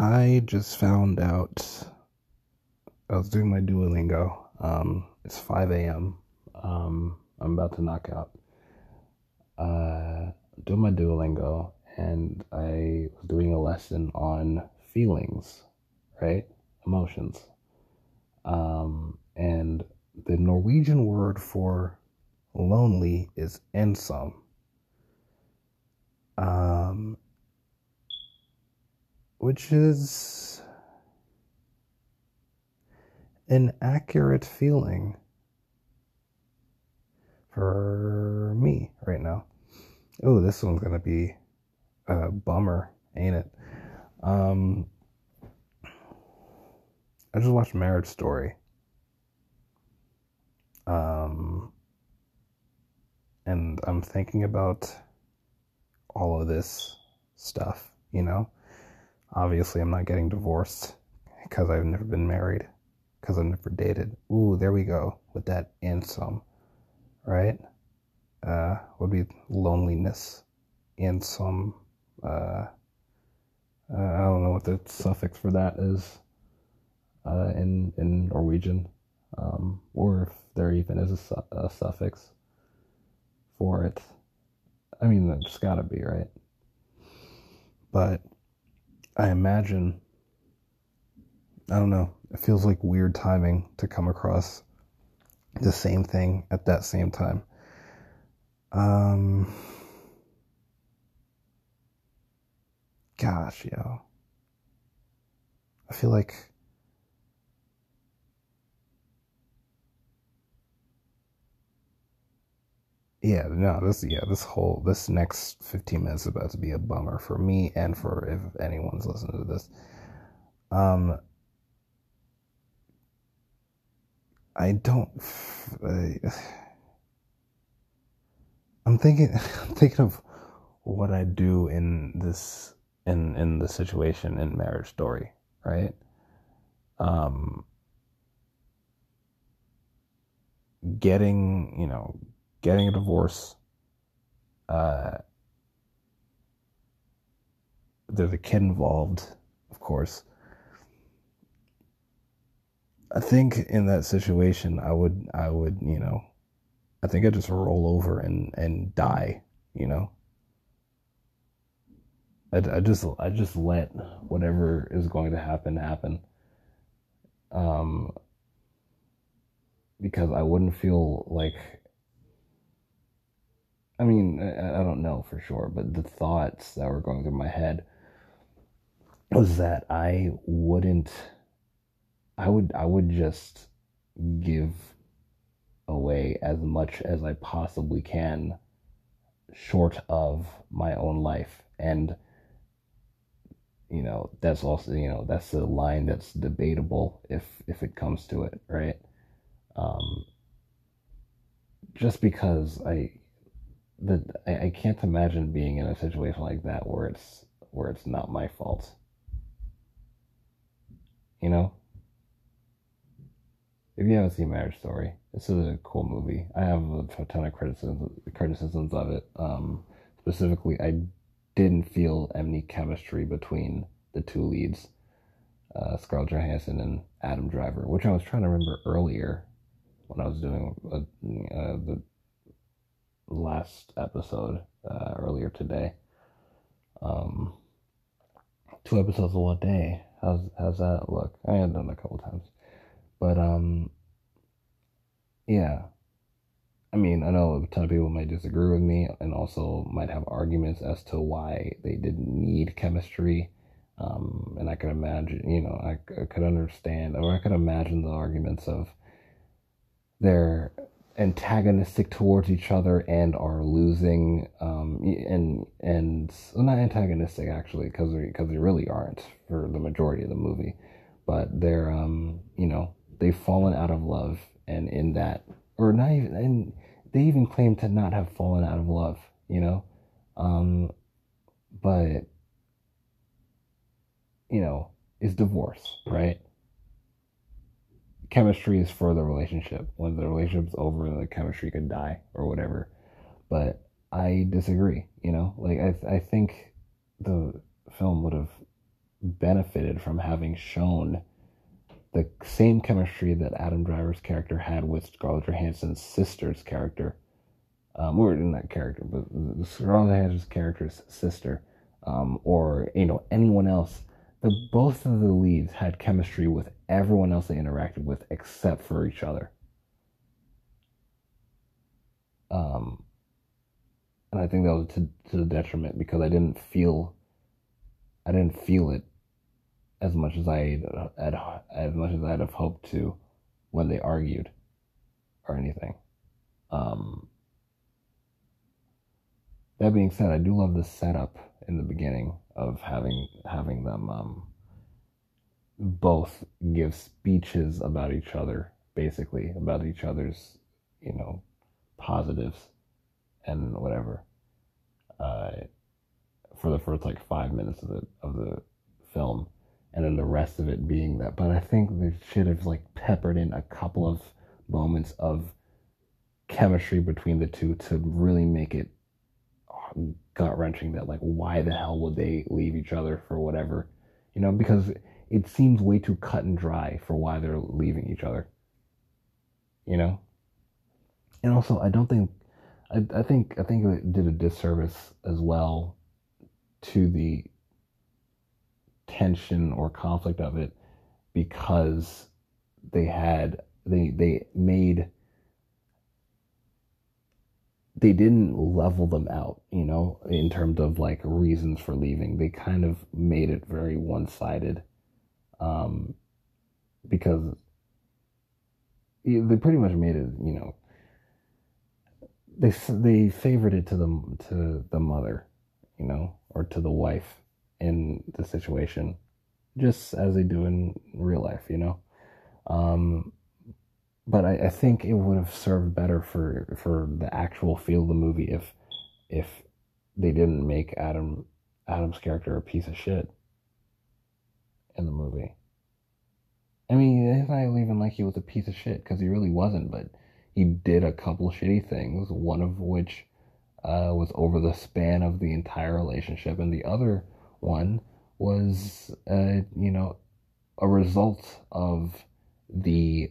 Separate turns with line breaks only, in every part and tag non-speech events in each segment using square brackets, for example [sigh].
I just found out I was doing my Duolingo. Um, it's 5 a.m. Um, I'm about to knock out. Uh, doing my Duolingo, and I was doing a lesson on feelings, right? Emotions. Um, and the Norwegian word for lonely is ensom. Um, which is an accurate feeling for me right now. Oh, this one's gonna be a bummer, ain't it? Um, I just watched Marriage Story. Um, and I'm thinking about all of this stuff, you know? Obviously, I'm not getting divorced because I've never been married, because I've never dated. Ooh, there we go with that and some, right? Uh, would be loneliness and some. Uh, uh, I don't know what the suffix for that is uh, in in Norwegian, um, or if there even is a, su- a suffix for it. I mean, there's got to be right, but I imagine, I don't know, it feels like weird timing to come across the same thing at that same time. Um, gosh, yo. I feel like yeah, no, this yeah, this whole this next fifteen minutes is about to be a bummer for me and for if anyone's listening to this. Um, I don't. I, [sighs] I'm thinking, [laughs] I'm thinking of what I do in this in in the situation in Marriage Story, right? Um, getting you know getting a divorce. Uh, there's a kid involved, of course. I think in that situation, I would, I would, you know, I think I'd just roll over and and die, you know. I, I just, I just let whatever is going to happen happen. Um, because I wouldn't feel like I mean, I, don't know for sure, but the thoughts that were going through my head was that I wouldn't, I would, I would just give away as much as I possibly can short of my own life. And, you know, that's also, you know, that's the line that's debatable if, if it comes to it, right? Um, just because I, that I, I can't imagine being in a situation like that where it's where it's not my fault. You know? If you haven't seen Marriage Story, this is a cool movie. I have a ton of criticisms criticisms of it. Um, specifically, I didn't feel any chemistry between the two leads, uh, Scarlett Johansson and Adam Driver, which I was trying to remember earlier when I was doing uh, uh, the last episode uh, earlier today. Um, two episodes in one day. How's how's that look? I had done a couple times, but um, yeah. I mean, I know a ton of people might disagree with me, and also might have arguments as to why they didn't need chemistry. Um, and I could imagine, you know, I, I could understand, or I could imagine the arguments of their antagonistic towards each other and are losing um and and well, not antagonistic actually because because they really aren't for the majority of the movie. But they're um you know they've fallen out of love and in that or not even and they even claim to not have fallen out of love you know? Um but you know is divorce right chemistry is for the relationship. When the relationship's over, the chemistry could die or whatever. But I disagree. You know, like I I think the film would have benefited from having shown the same chemistry that Adam Driver's character had with Scarlett Johansson's sister's character. Um, or in that character, but Scarlett Johansson's character's sister, um, or you know anyone else. The both of the leads had chemistry with everyone else they interacted with except for each other. Um, and I think that was to, to the detriment because I didn't feel, I didn't feel it as much as I had, as much as I'd have hoped to when they argued or anything. Um, that being said, I do love the setup in the beginning of having having them um, both give speeches about each other, basically about each other's, you know, positives and whatever. Uh, for the first like five minutes of the of the film, and then the rest of it being that. But I think they should have like peppered in a couple of moments of chemistry between the two to really make it gut wrenching that like why the hell would they leave each other for whatever? You know because it seems way too cut and dry for why they're leaving each other. You know? And also i don't think i, I think i think it did a disservice as well to the tension or conflict of it because they had they they made they didn't level them out, you know, in terms of like reasons for leaving. They kind of made it very one sided. Um, because they pretty much made it, you know, they they favored it to the to the mother, you know, or to the wife in the situation, just as they do in real life, you know. Um, but I, I think it would have served better for for the actual feel of the movie if if they didn't make Adam Adam's character a piece of shit in the movie. I mean, it's not even like he was a piece of shit because he really wasn't, but he did a couple shitty things. One of which uh, was over the span of the entire relationship, and the other one was, uh, you know, a result of the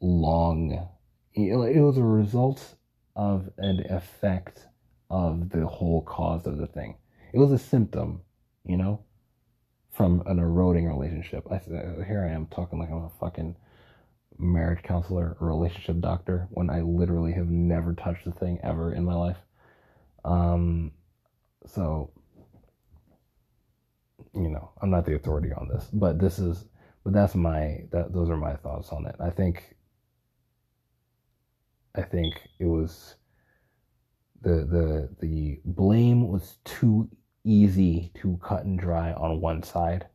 long. It was a result of an effect of the whole cause of the thing. It was a symptom, you know, from an eroding relationship. I here I am talking like I'm a fucking marriage counselor or relationship doctor when I literally have never touched the thing ever in my life. Um, so you know, I'm not the authority on this, but this is, but that's my that those are my thoughts on it. I think I think it was the the the blame was too easy to cut and dry on one side.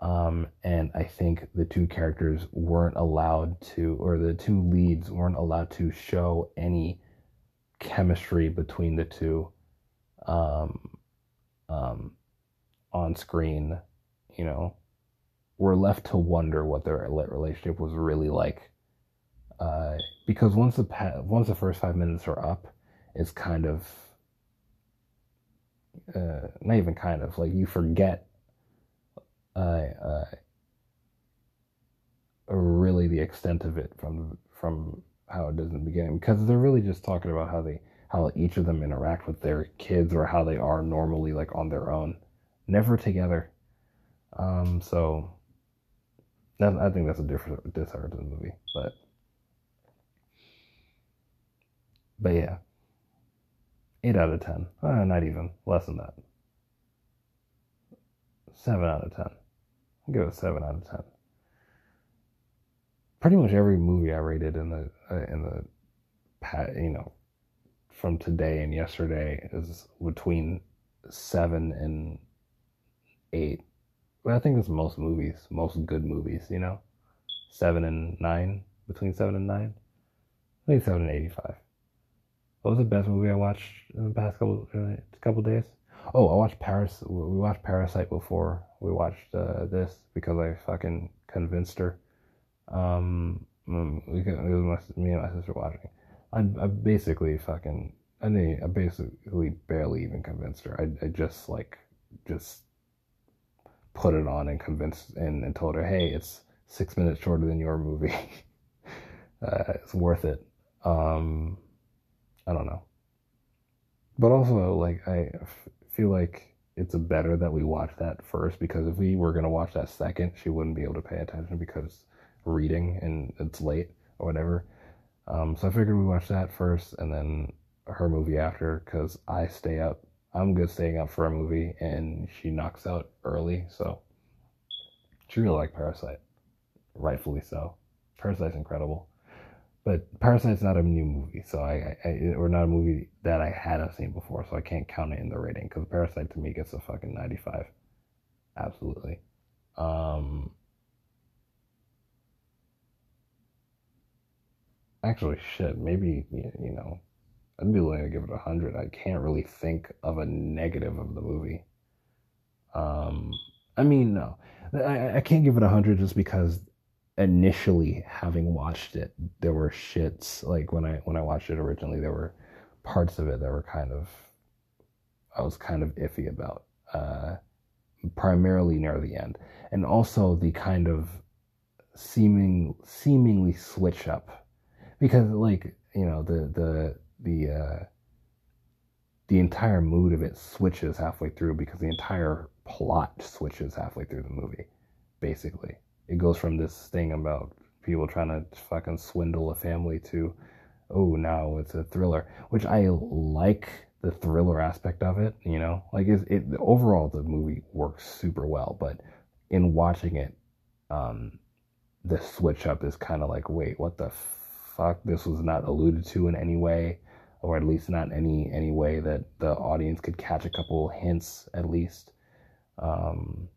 Um, and I think the two characters weren't allowed to, or the two leads weren't allowed to show any chemistry between the two um, um, on screen. You know, we're left to wonder what their relationship was really like uh, because once the once the first five minutes are up, it's kind of uh, not even kind of like you forget uh, uh, really the extent of it from from how it is in the beginning. Because they're really just talking about how they how each of them interact with their kids or how they are normally like on their own. Never together. Um so that, i think that's a different disheartening movie but But yeah, 8 out of 10. Uh, not even. Less than that. 7 out of 10. I'll give it 7 out of 10. Pretty much every movie I rated in the, uh, in the, you know, from today and yesterday is between 7 and 8. But I think it's most movies, most good movies, you know? 7 and 9, between 7 and 9. I think 7 and 85. What was the best movie I watched in the past couple uh, couple days? Oh, I watched Paris. We watched Parasite before we watched uh, this because I fucking convinced her. Um, mm, we it was my, me and my sister watching. I, I basically fucking I mean I basically barely even convinced her. I I just like just put it on and convinced and, and told her, hey, it's six minutes shorter than your movie. [laughs] uh, it's worth it. Um, I don't know. But also, like, I f- feel like it's better that we watch that first because if we were going to watch that second, she wouldn't be able to pay attention because reading and it's late or whatever. Um, so I figured we watch that first and then her movie after because I stay up. I'm good staying up for a movie and she knocks out early. So she really liked Parasite, rightfully so. Parasite's incredible. But Parasite's not a new movie, so I, I, or not a movie that I hadn't seen before, so I can't count it in the rating because Parasite to me gets a fucking 95. Absolutely. Um, actually, shit, maybe, you know, I'd be willing to give it a 100. I can't really think of a negative of the movie. Um, I mean, no. I, I can't give it a 100 just because initially having watched it, there were shits like when I when I watched it originally, there were parts of it that were kind of I was kind of iffy about, uh, primarily near the end, and also the kind of seeming seemingly switch up, because like you know the the the uh, the entire mood of it switches halfway through because the entire plot switches halfway through the movie, basically it goes from this thing about people trying to fucking swindle a family to oh now it's a thriller which i like the thriller aspect of it you know? Like it, it overall the movie works super well but in watching it um the switch up is kind of like wait what the fuck? This was not alluded to in any way or at least not any any way that the audience could catch a couple hints at least. Um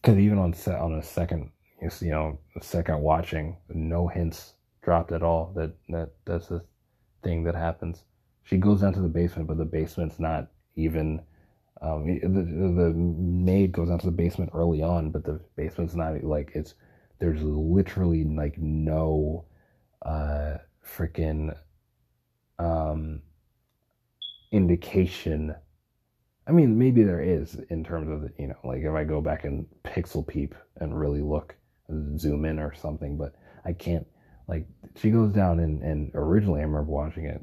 because even on set on a second, you know, second watching, no hints dropped at all that that that's the thing that happens. She goes down to the basement, but the basement's not even. Um, the the maid goes down to the basement early on, but the basement's not like it's. There's literally like no, uh, freaking, um, indication I mean, maybe there is in terms of you know, like if I go back and pixel peep and really look, zoom in or something, but I can't. Like she goes down and and originally I remember watching it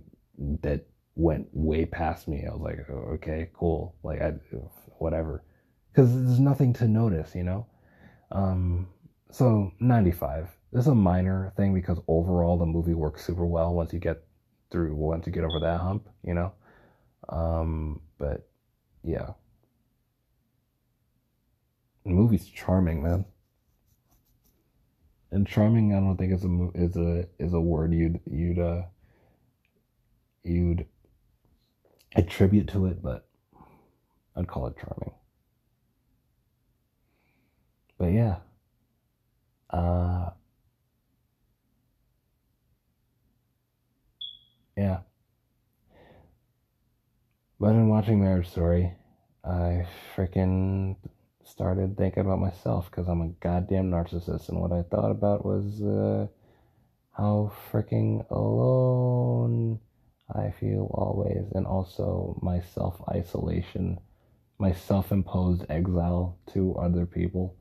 that went way past me. I was like, oh, okay, cool, like I, whatever, because there's nothing to notice, you know. Um, so 95. This is a minor thing because overall the movie works super well once you get through once you get over that hump, you know. Um, but yeah. The movie's charming, man. And charming, I don't think is a is a is a word you'd you'd uh you'd attribute to it, but I'd call it charming. But yeah. Uh yeah. But in watching Marriage Story, I freaking started thinking about myself because I'm a goddamn narcissist, and what I thought about was uh, how freaking alone I feel always, and also my self isolation, my self imposed exile to other people.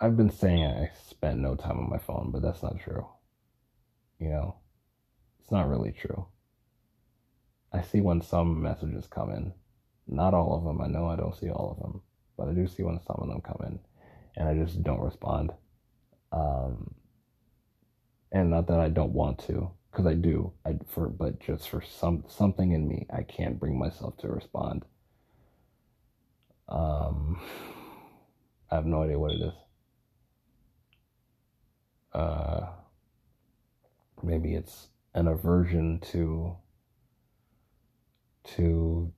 I've been saying I spent no time on my phone, but that's not true. You know, it's not really true. I see when some messages come in. Not all of them. I know I don't see all of them, but I do see when some of them come in, and I just don't respond. Um, and not that I don't want to, because I do. I for but just for some something in me, I can't bring myself to respond. Um, [sighs] I have no idea what it is. Uh, maybe it's an aversion to to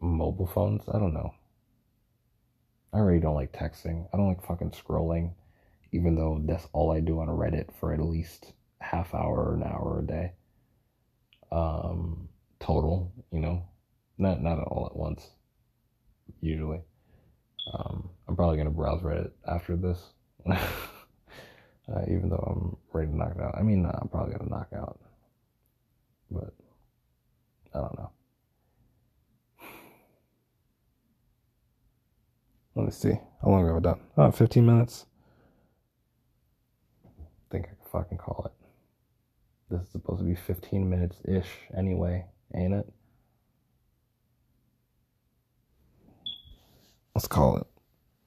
mobile phones. I don't know. I really don't like texting. I don't like fucking scrolling, even though that's all I do on Reddit for at least half hour or an hour a day. Um, total, you know, not not all at once. Usually, um, I'm probably gonna browse Reddit after this. [laughs] Uh, even though I'm ready to knock it out. I mean, I'm probably going to knock out. But I don't know. Let me see. How long have I done? Oh, 15 minutes. I think I can fucking call it. This is supposed to be 15 minutes ish anyway, ain't it? Let's call it.